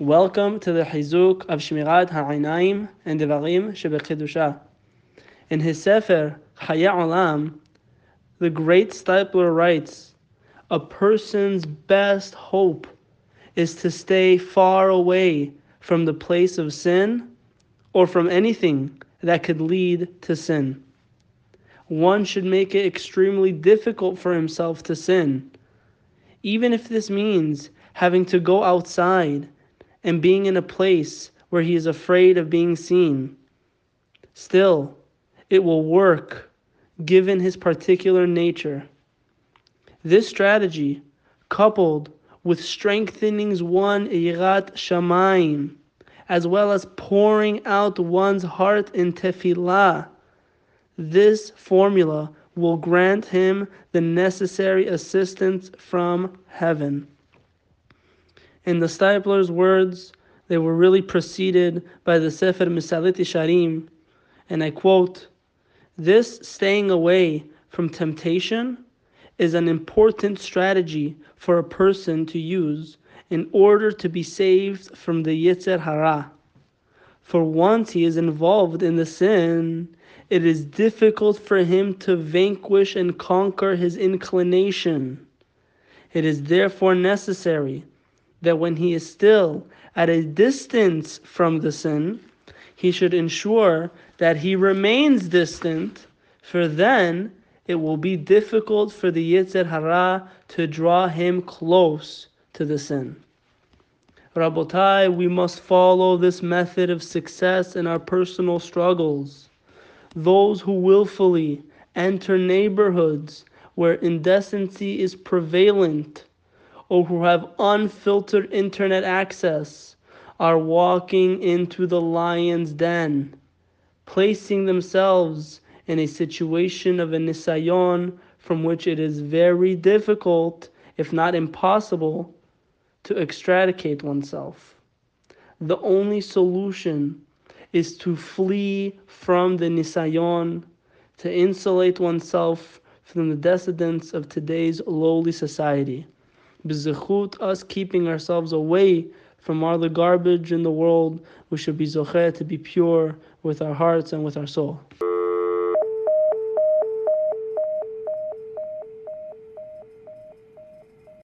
Welcome to the Chizuk of Shmirat HaEinayim and Devarim Shebikdusha. In his Sefer Chayei Olam, the great Steipler writes, a person's best hope is to stay far away from the place of sin or from anything that could lead to sin. One should make it extremely difficult for himself to sin, even if this means having to go outside and being in a place where he is afraid of being seen. Still, it will work given his particular nature. This strategy, coupled with strengthening one Yirat Shamayim, as well as pouring out one's heart in tefillah, this formula will grant him the necessary assistance from heaven. In the Steipler's words, they were really preceded by the Sefer Mesillat Yesharim, and I quote, This staying away from temptation is an important strategy for a person to use in order to be saved from the Yetzer Hara. For once he is involved in the sin, it is difficult for him to vanquish and conquer his inclination. It is therefore necessary that when he is still at a distance from the sin, he should ensure that he remains distant, for then it will be difficult for the Yetzer Hara to draw him close to the sin. Rabotai, we must follow this method of success in our personal struggles. Those who willfully enter neighborhoods where indecency is prevalent or who have unfiltered internet access are walking into the lion's den, placing themselves in a situation of a nisayon from which it is very difficult, if not impossible, to extricate oneself. The only solution is to flee from the nisayon, to insulate oneself from the decadence of today's lowly society. B'zechut, us keeping ourselves away from all the garbage in the world, we should be zocheh to be pure with our hearts and with our soul.